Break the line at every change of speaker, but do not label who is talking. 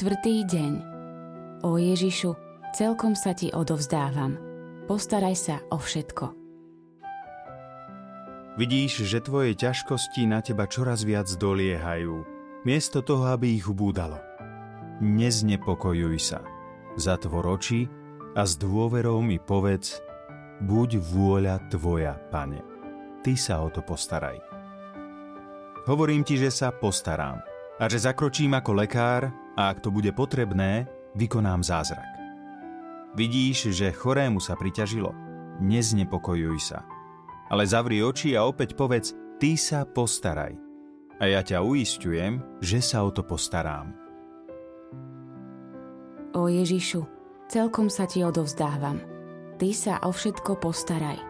Štvrtý deň. O Ježišu, celkom sa ti odovzdávam. Postaraj sa o všetko.
Vidíš, že tvoje ťažkosti na teba čoraz viac doliehajú, miesto toho, aby ich ubúdalo. Neznepokojuj sa. Zatvor oči a s dôverou mi povedz, buď vôľa tvoja, pane. Ty sa o to postaraj. Hovorím ti, že sa postarám a že zakročím ako lekár a ak to bude potrebné, vykonám zázrak. Vidíš, že chorému sa priťažilo? Neznepokojuj sa. Ale zavri oči a opäť povedz, ty sa postaraj. A ja ťa uistujem, že sa o to postarám.
O Ježišu, celkom sa ti odovzdávam. Ty sa o všetko postaraj.